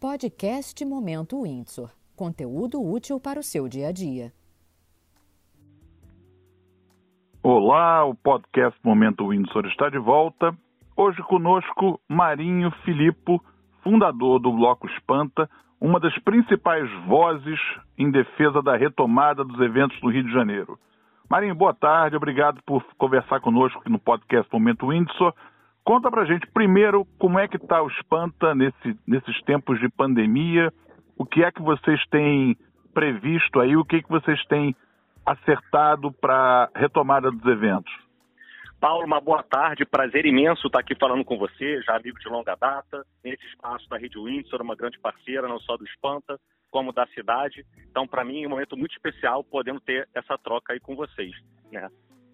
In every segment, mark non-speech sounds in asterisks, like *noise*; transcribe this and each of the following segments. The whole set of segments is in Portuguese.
Podcast Momento Windsor. Conteúdo útil para o seu dia a dia. Olá, o podcast Momento Windsor está de volta. Hoje conosco Marinho Filippo, fundador do Bloco Espanta, uma das principais vozes em defesa da retomada dos eventos no Rio de Janeiro. Marinho, boa tarde, obrigado por conversar conosco aqui no podcast Momento Windsor. Conta pra gente primeiro como é que está o Espanta nesse, nesses tempos de pandemia, o que é que vocês têm previsto aí, o que, é que vocês têm acertado para retomada dos eventos. Paulo, uma boa tarde, prazer imenso estar aqui falando com você, já amigo de longa data, nesse espaço da Rede Windsor, uma grande parceira, não só do Espanta, como da cidade. Então, para mim, é um momento muito especial podendo ter essa troca aí com vocês. Né?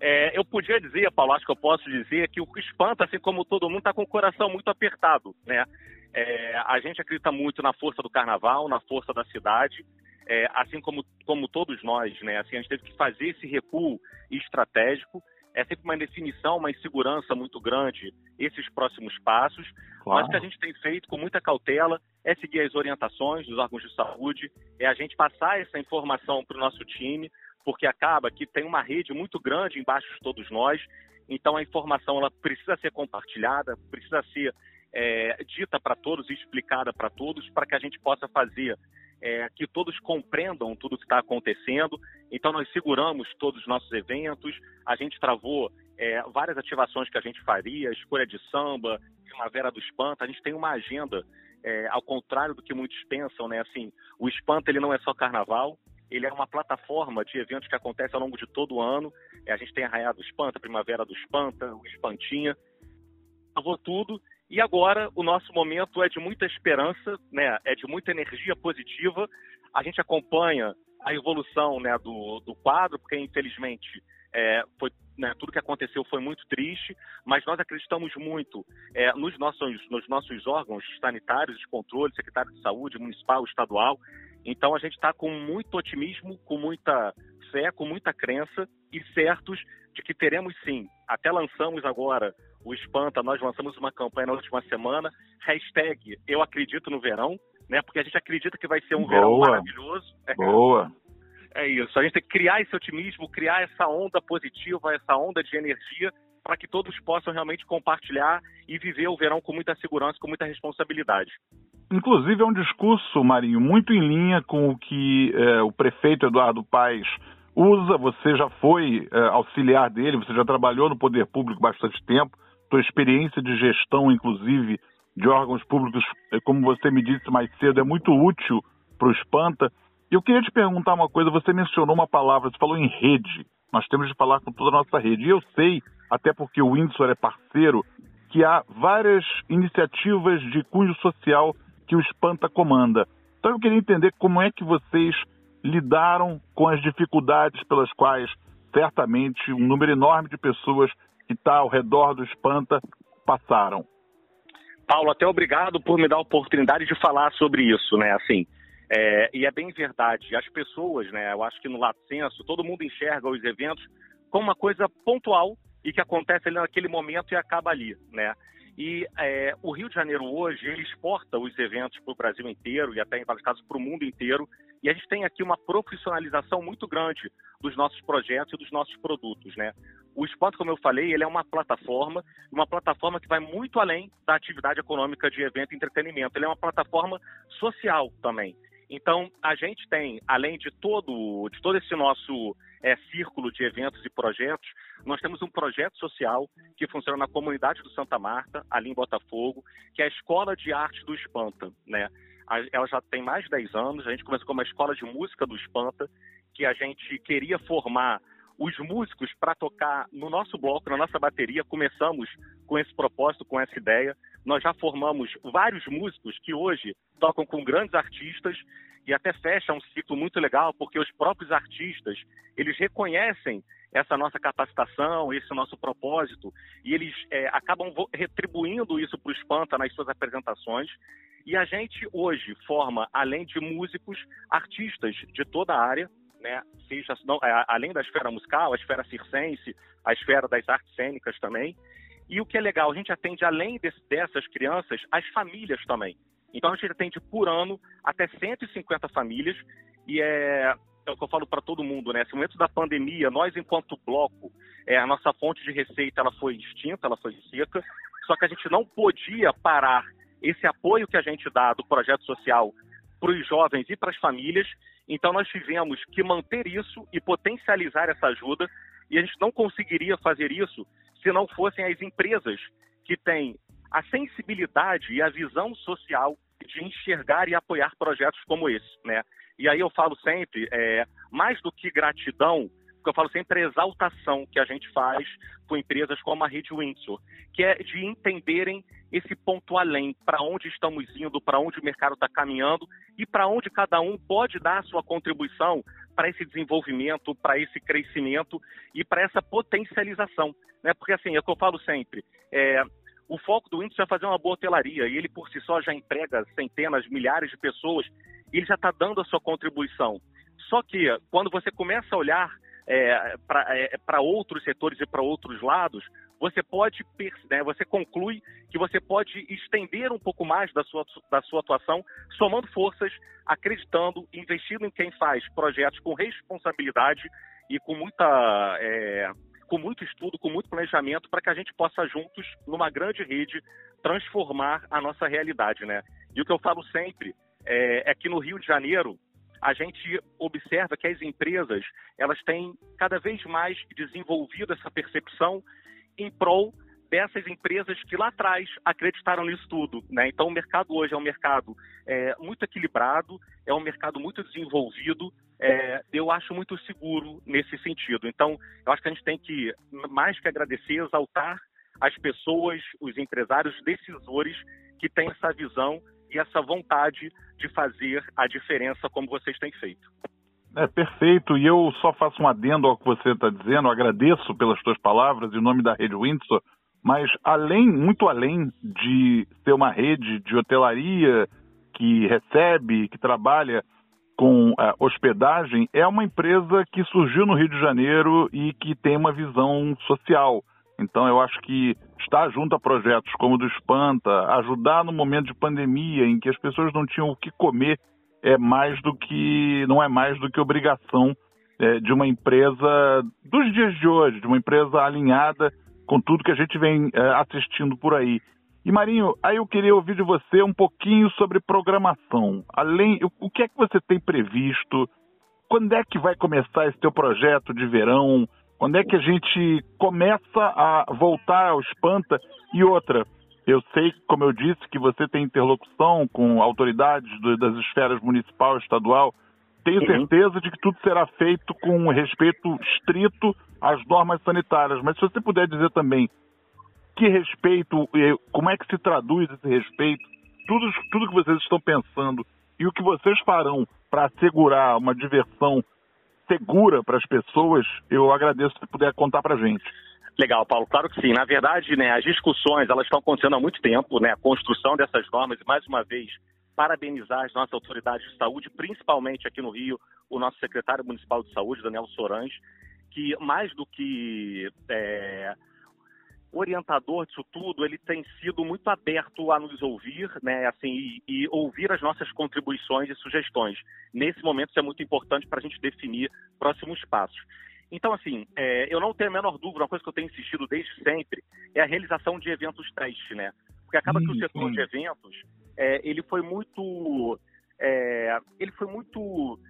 É, eu podia dizer, Paulo, acho que eu posso dizer que o espanta, assim como todo mundo, está com o coração muito apertado, né? É, a gente acredita muito na força do carnaval, na força da cidade, é, assim como, como todos nós, né? Assim, a gente teve que fazer esse recuo estratégico. É sempre uma definição, uma insegurança muito grande esses próximos passos. Claro. Mas o que a gente tem feito com muita cautela é seguir as orientações dos órgãos de saúde, é a gente passar essa informação para o nosso time, porque acaba que tem uma rede muito grande embaixo de todos nós, então a informação ela precisa ser compartilhada, precisa ser é, dita para todos e explicada para todos, para que a gente possa fazer é, que todos compreendam tudo o que está acontecendo. Então nós seguramos todos os nossos eventos, a gente travou é, várias ativações que a gente faria, escolha de samba, primavera do espanta, a gente tem uma agenda é, ao contrário do que muitos pensam, né? Assim, o espanta ele não é só carnaval, ele é uma plataforma de eventos que acontece ao longo de todo o ano. É, a gente tem Arraiado do Espanta, Primavera do Espanta, o Espantinha. Travou tudo. E agora o nosso momento é de muita esperança, né? é de muita energia positiva. A gente acompanha a evolução né, do, do quadro, porque infelizmente é, foi, né, tudo que aconteceu foi muito triste, mas nós acreditamos muito é, nos, nossos, nos nossos órgãos sanitários de controle, secretário de saúde, municipal, estadual, então a gente está com muito otimismo, com muita fé, com muita crença e certos de que teremos sim. Até lançamos agora o Espanta, nós lançamos uma campanha na última semana, hashtag Eu Acredito no Verão, né? Porque a gente acredita que vai ser um Boa. verão maravilhoso. Boa. É isso. A gente tem que criar esse otimismo, criar essa onda positiva, essa onda de energia para que todos possam realmente compartilhar e viver o verão com muita segurança, com muita responsabilidade. Inclusive é um discurso, Marinho, muito em linha com o que é, o prefeito Eduardo Paes usa. Você já foi é, auxiliar dele, você já trabalhou no poder público bastante tempo. Sua experiência de gestão, inclusive, de órgãos públicos, é, como você me disse mais cedo, é muito útil para o Espanta. Eu queria te perguntar uma coisa, você mencionou uma palavra, você falou em rede. Nós temos de falar com toda a nossa rede. E eu sei, até porque o Windsor é parceiro, que há várias iniciativas de cunho social que o Espanta comanda. Então eu queria entender como é que vocês lidaram com as dificuldades pelas quais certamente um número enorme de pessoas que está ao redor do Espanta passaram. Paulo, até obrigado por me dar a oportunidade de falar sobre isso, né? Assim, é, e é bem verdade. As pessoas, né? Eu acho que no Lato Senso, todo mundo enxerga os eventos como uma coisa pontual e que acontece ali naquele momento e acaba ali, né? E é, o Rio de Janeiro hoje, ele exporta os eventos para o Brasil inteiro e até em vários casos para o mundo inteiro. E a gente tem aqui uma profissionalização muito grande dos nossos projetos e dos nossos produtos, né? O Spot, como eu falei, ele é uma plataforma, uma plataforma que vai muito além da atividade econômica de evento e entretenimento. Ele é uma plataforma social também. Então, a gente tem, além de todo, de todo esse nosso é, círculo de eventos e projetos, nós temos um projeto social que funciona na comunidade do Santa Marta, ali em Botafogo, que é a Escola de Arte do Espanta. Né? Ela já tem mais de 10 anos, a gente começou como uma escola de música do Espanta, que a gente queria formar os músicos para tocar no nosso bloco, na nossa bateria. Começamos com esse propósito, com essa ideia. Nós já formamos vários músicos que hoje tocam com grandes artistas e até fecha um ciclo muito legal, porque os próprios artistas, eles reconhecem essa nossa capacitação, esse nosso propósito, e eles é, acabam retribuindo isso para o Espanta nas suas apresentações. E a gente hoje forma, além de músicos, artistas de toda a área, né? Seja, não, é, além da esfera musical, a esfera circense, a esfera das artes cênicas também. E o que é legal, a gente atende, além desse, dessas crianças, as famílias também. Então a gente atende por ano até 150 famílias e é, é o que eu falo para todo mundo, né? No momento da pandemia, nós enquanto bloco, é, a nossa fonte de receita ela foi extinta, ela foi seca, só que a gente não podia parar esse apoio que a gente dá do projeto social para os jovens e para as famílias. Então nós tivemos que manter isso e potencializar essa ajuda e a gente não conseguiria fazer isso se não fossem as empresas que têm a sensibilidade e a visão social de enxergar e apoiar projetos como esse, né? E aí eu falo sempre, é, mais do que gratidão, que eu falo sempre é exaltação que a gente faz com empresas como a Rede Windsor, que é de entenderem esse ponto além, para onde estamos indo, para onde o mercado está caminhando e para onde cada um pode dar a sua contribuição para esse desenvolvimento, para esse crescimento e para essa potencialização. Né? Porque assim, é o que eu falo sempre, é, o foco do índice é fazer uma boa hotelaria e ele por si só já emprega centenas, milhares de pessoas e ele já está dando a sua contribuição. Só que quando você começa a olhar é, para é, outros setores e para outros lados, você pode, né, você conclui que você pode estender um pouco mais da sua, da sua atuação, somando forças, acreditando, investindo em quem faz projetos com responsabilidade e com muita é, com muito estudo, com muito planejamento, para que a gente possa juntos, numa grande rede, transformar a nossa realidade, né? E o que eu falo sempre é, é que no Rio de Janeiro a gente observa que as empresas elas têm cada vez mais desenvolvido essa percepção em prol dessas empresas que lá atrás acreditaram nisso tudo. Né? Então, o mercado hoje é um mercado é, muito equilibrado, é um mercado muito desenvolvido, é, eu acho muito seguro nesse sentido. Então, eu acho que a gente tem que, mais que agradecer, exaltar as pessoas, os empresários, decisores que têm essa visão e essa vontade de fazer a diferença como vocês têm feito. É perfeito, e eu só faço um adendo ao que você está dizendo, eu agradeço pelas suas palavras em nome da Rede Windsor, mas além, muito além de ser uma rede de hotelaria que recebe, que trabalha com uh, hospedagem, é uma empresa que surgiu no Rio de Janeiro e que tem uma visão social. Então eu acho que estar junto a projetos como o do Espanta, ajudar no momento de pandemia em que as pessoas não tinham o que comer, é mais do que não é mais do que obrigação é, de uma empresa dos dias de hoje, de uma empresa alinhada com tudo que a gente vem é, assistindo por aí. E Marinho, aí eu queria ouvir de você um pouquinho sobre programação. Além, o que é que você tem previsto? Quando é que vai começar esse teu projeto de verão? Quando é que a gente começa a voltar ao espanta? E outra, eu sei, como eu disse, que você tem interlocução com autoridades do, das esferas municipal e estadual. Tenho uhum. certeza de que tudo será feito com respeito estrito às normas sanitárias. Mas se você puder dizer também que respeito, como é que se traduz esse respeito, tudo, tudo que vocês estão pensando e o que vocês farão para assegurar uma diversão segura para as pessoas, eu agradeço se puder contar para a gente. Legal, Paulo. Claro que sim. Na verdade, né, as discussões elas estão acontecendo há muito tempo, né, a construção dessas normas e mais uma vez parabenizar as nossas autoridades de saúde, principalmente aqui no Rio, o nosso secretário municipal de saúde, Daniel Sorange, que mais do que é, orientador disso tudo, ele tem sido muito aberto a nos ouvir, né, assim, e, e ouvir as nossas contribuições e sugestões. Nesse momento, isso é muito importante para a gente definir próximos passos. Então, assim, é, eu não tenho a menor dúvida, uma coisa que eu tenho insistido desde sempre é a realização de eventos teste, né? Porque acaba que o setor de eventos, é, ele foi muito... É, ele foi muito...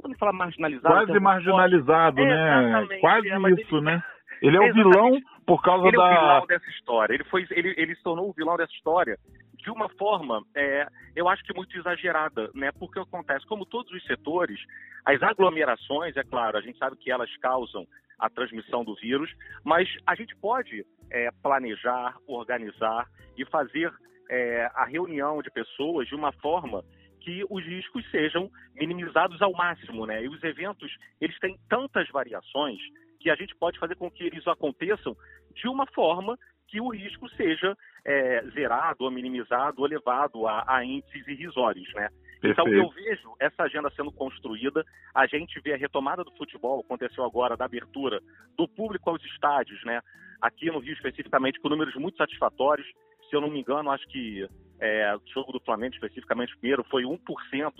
Vamos falar marginalizado. Quase marginalizado, né? Quase é, isso, ele, né? *laughs* Ele é o vilão por causa ele da. Ele é o vilão dessa história. Ele, foi, ele, ele se tornou o vilão dessa história de uma forma, é, eu acho que muito exagerada, né? Porque acontece, como todos os setores, as aglomerações, é claro, a gente sabe que elas causam a transmissão do vírus, mas a gente pode é, planejar, organizar e fazer é, a reunião de pessoas de uma forma que os riscos sejam minimizados ao máximo, né? E os eventos, eles têm tantas variações que a gente pode fazer com que eles aconteçam de uma forma que o risco seja é, zerado ou minimizado ou levado a, a índices irrisórios, né? Então eu vejo essa agenda sendo construída, a gente vê a retomada do futebol, aconteceu agora da abertura do público aos estádios, né? Aqui no Rio especificamente com números muito satisfatórios, se eu não me engano, acho que é, o jogo do Flamengo, especificamente, primeiro, foi 1%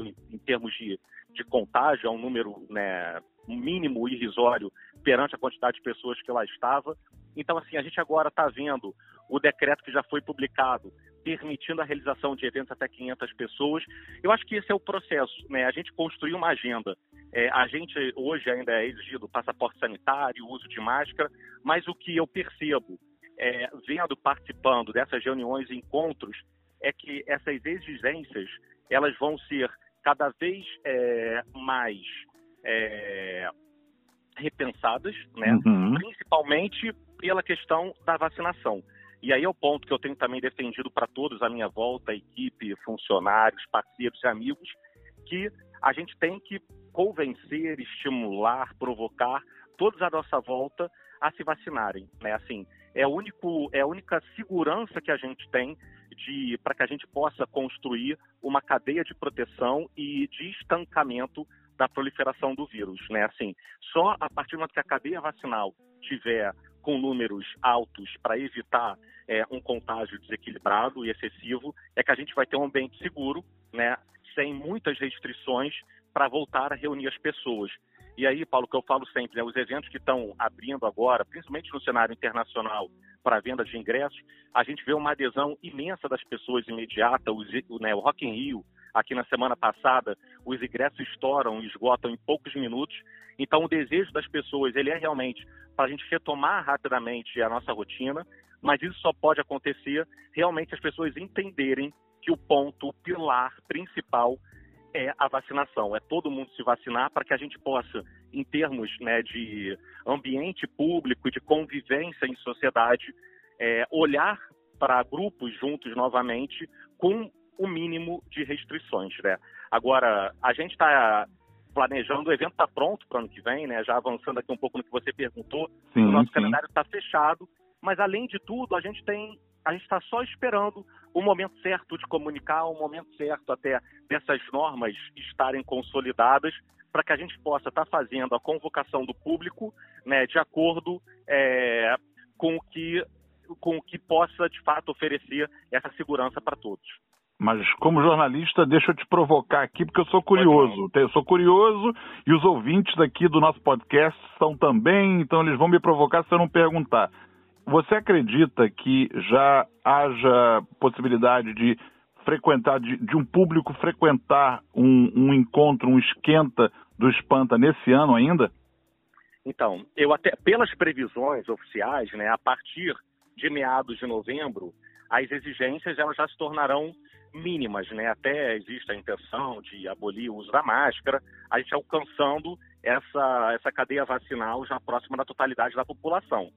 em, em termos de, de contágio, é um número né, mínimo irrisório perante a quantidade de pessoas que lá estava. Então, assim, a gente agora está vendo o decreto que já foi publicado, permitindo a realização de eventos até 500 pessoas. Eu acho que esse é o processo, né? A gente construir uma agenda. É, a gente hoje ainda é exigido passaporte sanitário, uso de máscara, mas o que eu percebo, é, vendo, participando dessas reuniões e encontros, é que essas exigências elas vão ser cada vez é, mais é, repensadas, né? Uhum. principalmente pela questão da vacinação. E aí é o ponto que eu tenho também defendido para todos à minha volta, equipe, funcionários, parceiros e amigos, que a gente tem que convencer, estimular, provocar todos à nossa volta a se vacinarem, né? Assim, é, único, é a única segurança que a gente tem de para que a gente possa construir uma cadeia de proteção e de estancamento da proliferação do vírus, né? Assim, só a partir do momento que a cadeia vacinal tiver com números altos para evitar é, um contágio desequilibrado e excessivo, é que a gente vai ter um ambiente seguro, né? Sem muitas restrições para voltar a reunir as pessoas. E aí, Paulo, que eu falo sempre, né, os eventos que estão abrindo agora, principalmente no cenário internacional, para venda de ingressos, a gente vê uma adesão imensa das pessoas imediata. Os, né, o Rock in Rio, aqui na semana passada, os ingressos estouram esgotam em poucos minutos. Então, o desejo das pessoas, ele é realmente para a gente retomar rapidamente a nossa rotina, mas isso só pode acontecer realmente as pessoas entenderem que o ponto, o pilar principal é a vacinação, é todo mundo se vacinar para que a gente possa, em termos né, de ambiente público de convivência em sociedade, é, olhar para grupos juntos novamente com o mínimo de restrições. Né? Agora, a gente está planejando, o evento está pronto para o ano que vem, né? já avançando aqui um pouco no que você perguntou, sim, o nosso sim. calendário está fechado, mas além de tudo, a gente tem a gente está só esperando o momento certo de comunicar, o momento certo até dessas normas estarem consolidadas para que a gente possa estar tá fazendo a convocação do público né, de acordo é, com, o que, com o que possa, de fato, oferecer essa segurança para todos. Mas como jornalista, deixa eu te provocar aqui, porque eu sou curioso. Eu sou curioso e os ouvintes aqui do nosso podcast são também, então eles vão me provocar se eu não perguntar. Você acredita que já haja possibilidade de frequentar, de, de um público frequentar um, um, encontro, um esquenta do Espanta nesse ano ainda? Então, eu até, pelas previsões oficiais, né, a partir de meados de novembro, as exigências elas já se tornarão mínimas, né? Até existe a intenção de abolir o uso da máscara, a gente alcançando essa, essa cadeia vacinal já próxima da totalidade da população.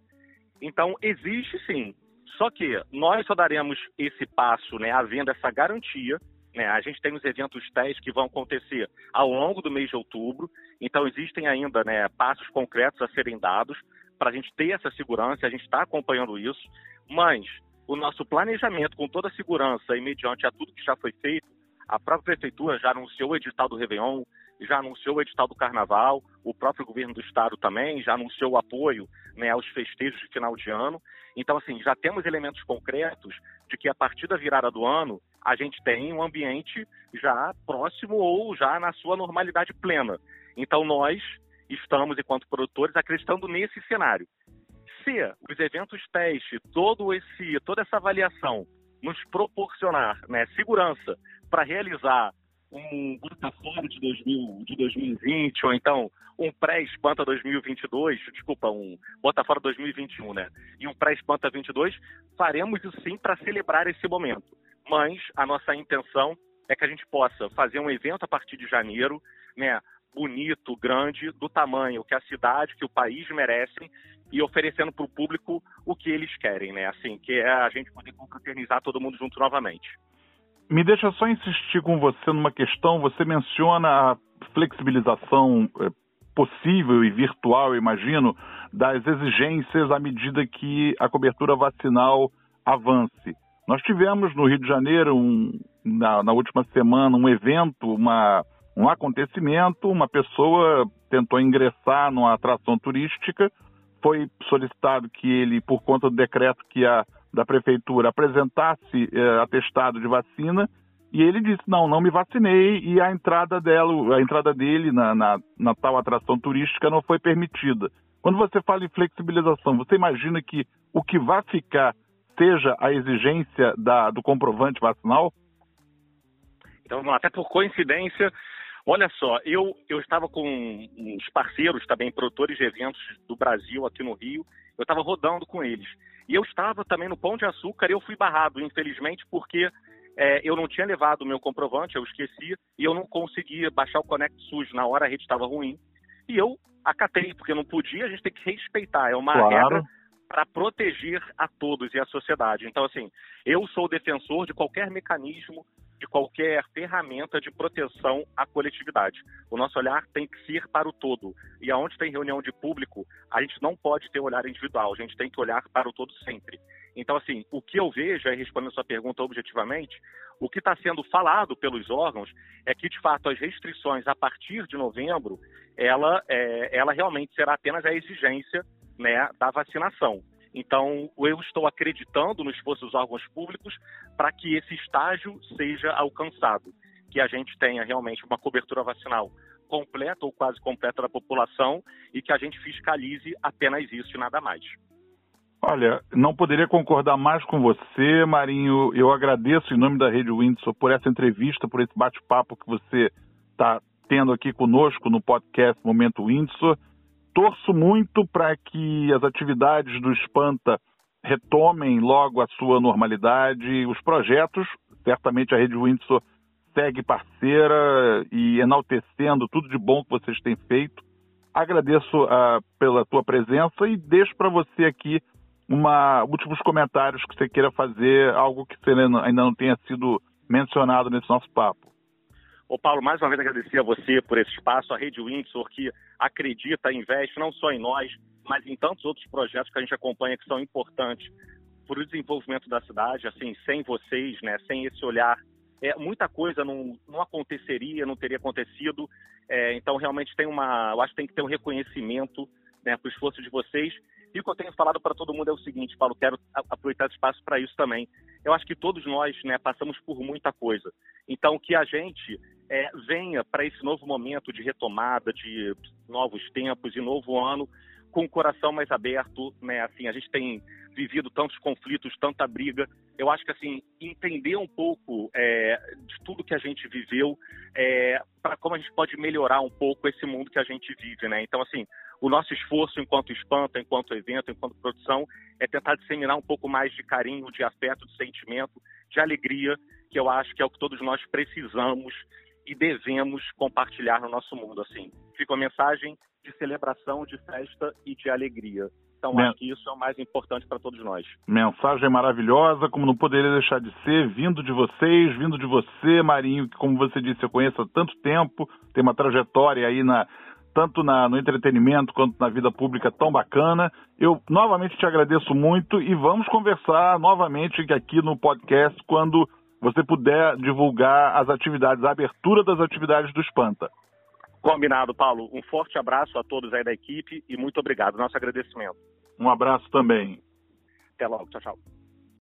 Então, existe sim. Só que nós só daremos esse passo, né, havendo essa garantia. Né, a gente tem os eventos TES que vão acontecer ao longo do mês de outubro. Então, existem ainda né, passos concretos a serem dados para a gente ter essa segurança. A gente está acompanhando isso. Mas o nosso planejamento, com toda a segurança e mediante a tudo que já foi feito, a própria prefeitura já anunciou o edital do Réveillon, já anunciou o edital do Carnaval, o próprio governo do estado também já anunciou o apoio né, aos festejos de final de ano. Então, assim, já temos elementos concretos de que a partir da virada do ano a gente tem um ambiente já próximo ou já na sua normalidade plena. Então, nós estamos, enquanto produtores, acreditando nesse cenário. Se os eventos teste, todo esse, toda essa avaliação nos proporcionar né, segurança para realizar um Bota Fora de, 2000, de 2020, ou então um pré-espanta 2022, desculpa, um Bota Fora 2021, né? E um pré-espanta 22, faremos isso sim para celebrar esse momento. Mas a nossa intenção é que a gente possa fazer um evento a partir de janeiro, né? Bonito, grande, do tamanho que a cidade, que o país merecem e oferecendo para o público o que eles querem, né? Assim, que é a gente poder confraternizar todo mundo junto novamente. Me deixa só insistir com você numa questão. Você menciona a flexibilização é, possível e virtual, imagino, das exigências à medida que a cobertura vacinal avance. Nós tivemos no Rio de Janeiro, um, na, na, última semana, um evento, uma, um acontecimento. Uma pessoa tentou ingressar numa atração turística, foi solicitado que ele, por conta do decreto que a da prefeitura apresentasse eh, atestado de vacina e ele disse não, não me vacinei e a entrada dela, a entrada dele na, na, na tal atração turística não foi permitida. Quando você fala em flexibilização, você imagina que o que vai ficar seja a exigência da, do comprovante vacinal? Então, até por coincidência, olha só, eu, eu estava com uns parceiros também, produtores de eventos do Brasil aqui no Rio, eu estava rodando com eles. E eu estava também no Pão de Açúcar e eu fui barrado, infelizmente, porque é, eu não tinha levado o meu comprovante, eu esqueci, e eu não conseguia baixar o Connect SUS na hora, a rede estava ruim. E eu acatei, porque não podia, a gente tem que respeitar, é uma claro. regra para proteger a todos e a sociedade. Então, assim, eu sou defensor de qualquer mecanismo, de qualquer ferramenta de proteção à coletividade. O nosso olhar tem que ser para o todo. E aonde tem reunião de público, a gente não pode ter olhar individual, a gente tem que olhar para o todo sempre. Então, assim, o que eu vejo, aí respondendo a sua pergunta objetivamente, o que está sendo falado pelos órgãos é que, de fato, as restrições a partir de novembro, ela, é, ela realmente será apenas a exigência né, da vacinação. Então, eu estou acreditando no esforço dos órgãos públicos para que esse estágio seja alcançado, que a gente tenha realmente uma cobertura vacinal completa ou quase completa da população e que a gente fiscalize apenas isso e nada mais. Olha, não poderia concordar mais com você, Marinho. Eu agradeço em nome da Rede Windsor por essa entrevista, por esse bate-papo que você está tendo aqui conosco no podcast Momento Windsor torço muito para que as atividades do Espanta retomem logo a sua normalidade. Os projetos, certamente a Rede Windsor segue parceira e enaltecendo tudo de bom que vocês têm feito. Agradeço uh, pela tua presença e deixo para você aqui uma últimos comentários que você queira fazer, algo que ainda não tenha sido mencionado nesse nosso papo. Ô Paulo, mais uma vez agradecer a você por esse espaço, a Rede Windsor que acredita, investe não só em nós, mas em tantos outros projetos que a gente acompanha que são importantes para o desenvolvimento da cidade. Assim, sem vocês, né, sem esse olhar, é, muita coisa não, não aconteceria, não teria acontecido. É, então, realmente tem uma, eu acho que tem que ter um reconhecimento né, para o esforço de vocês. E o que eu tenho falado para todo mundo é o seguinte, Paulo, quero aproveitar esse espaço para isso também. Eu acho que todos nós né, passamos por muita coisa. Então, que a gente é, venha para esse novo momento de retomada, de novos tempos e novo ano, com o coração mais aberto, né? Assim, a gente tem vivido tantos conflitos, tanta briga. Eu acho que assim entender um pouco é, de tudo que a gente viveu, é, para como a gente pode melhorar um pouco esse mundo que a gente vive, né? Então assim, o nosso esforço enquanto espanta, enquanto evento, enquanto produção, é tentar disseminar um pouco mais de carinho, de afeto, de sentimento, de alegria, que eu acho que é o que todos nós precisamos e devemos compartilhar no nosso mundo. Assim, fica uma mensagem de celebração, de festa e de alegria. Então, Men acho que isso é o mais importante para todos nós. Mensagem maravilhosa, como não poderia deixar de ser, vindo de vocês, vindo de você, Marinho, que, como você disse, eu conheço há tanto tempo, tem uma trajetória aí na, tanto na, no entretenimento quanto na vida pública tão bacana. Eu novamente te agradeço muito e vamos conversar novamente aqui no podcast quando você puder divulgar as atividades, a abertura das atividades do Espanta. Combinado, Paulo. Um forte abraço a todos aí da equipe e muito obrigado. Nosso agradecimento. Um abraço também. Até logo. Tchau, tchau.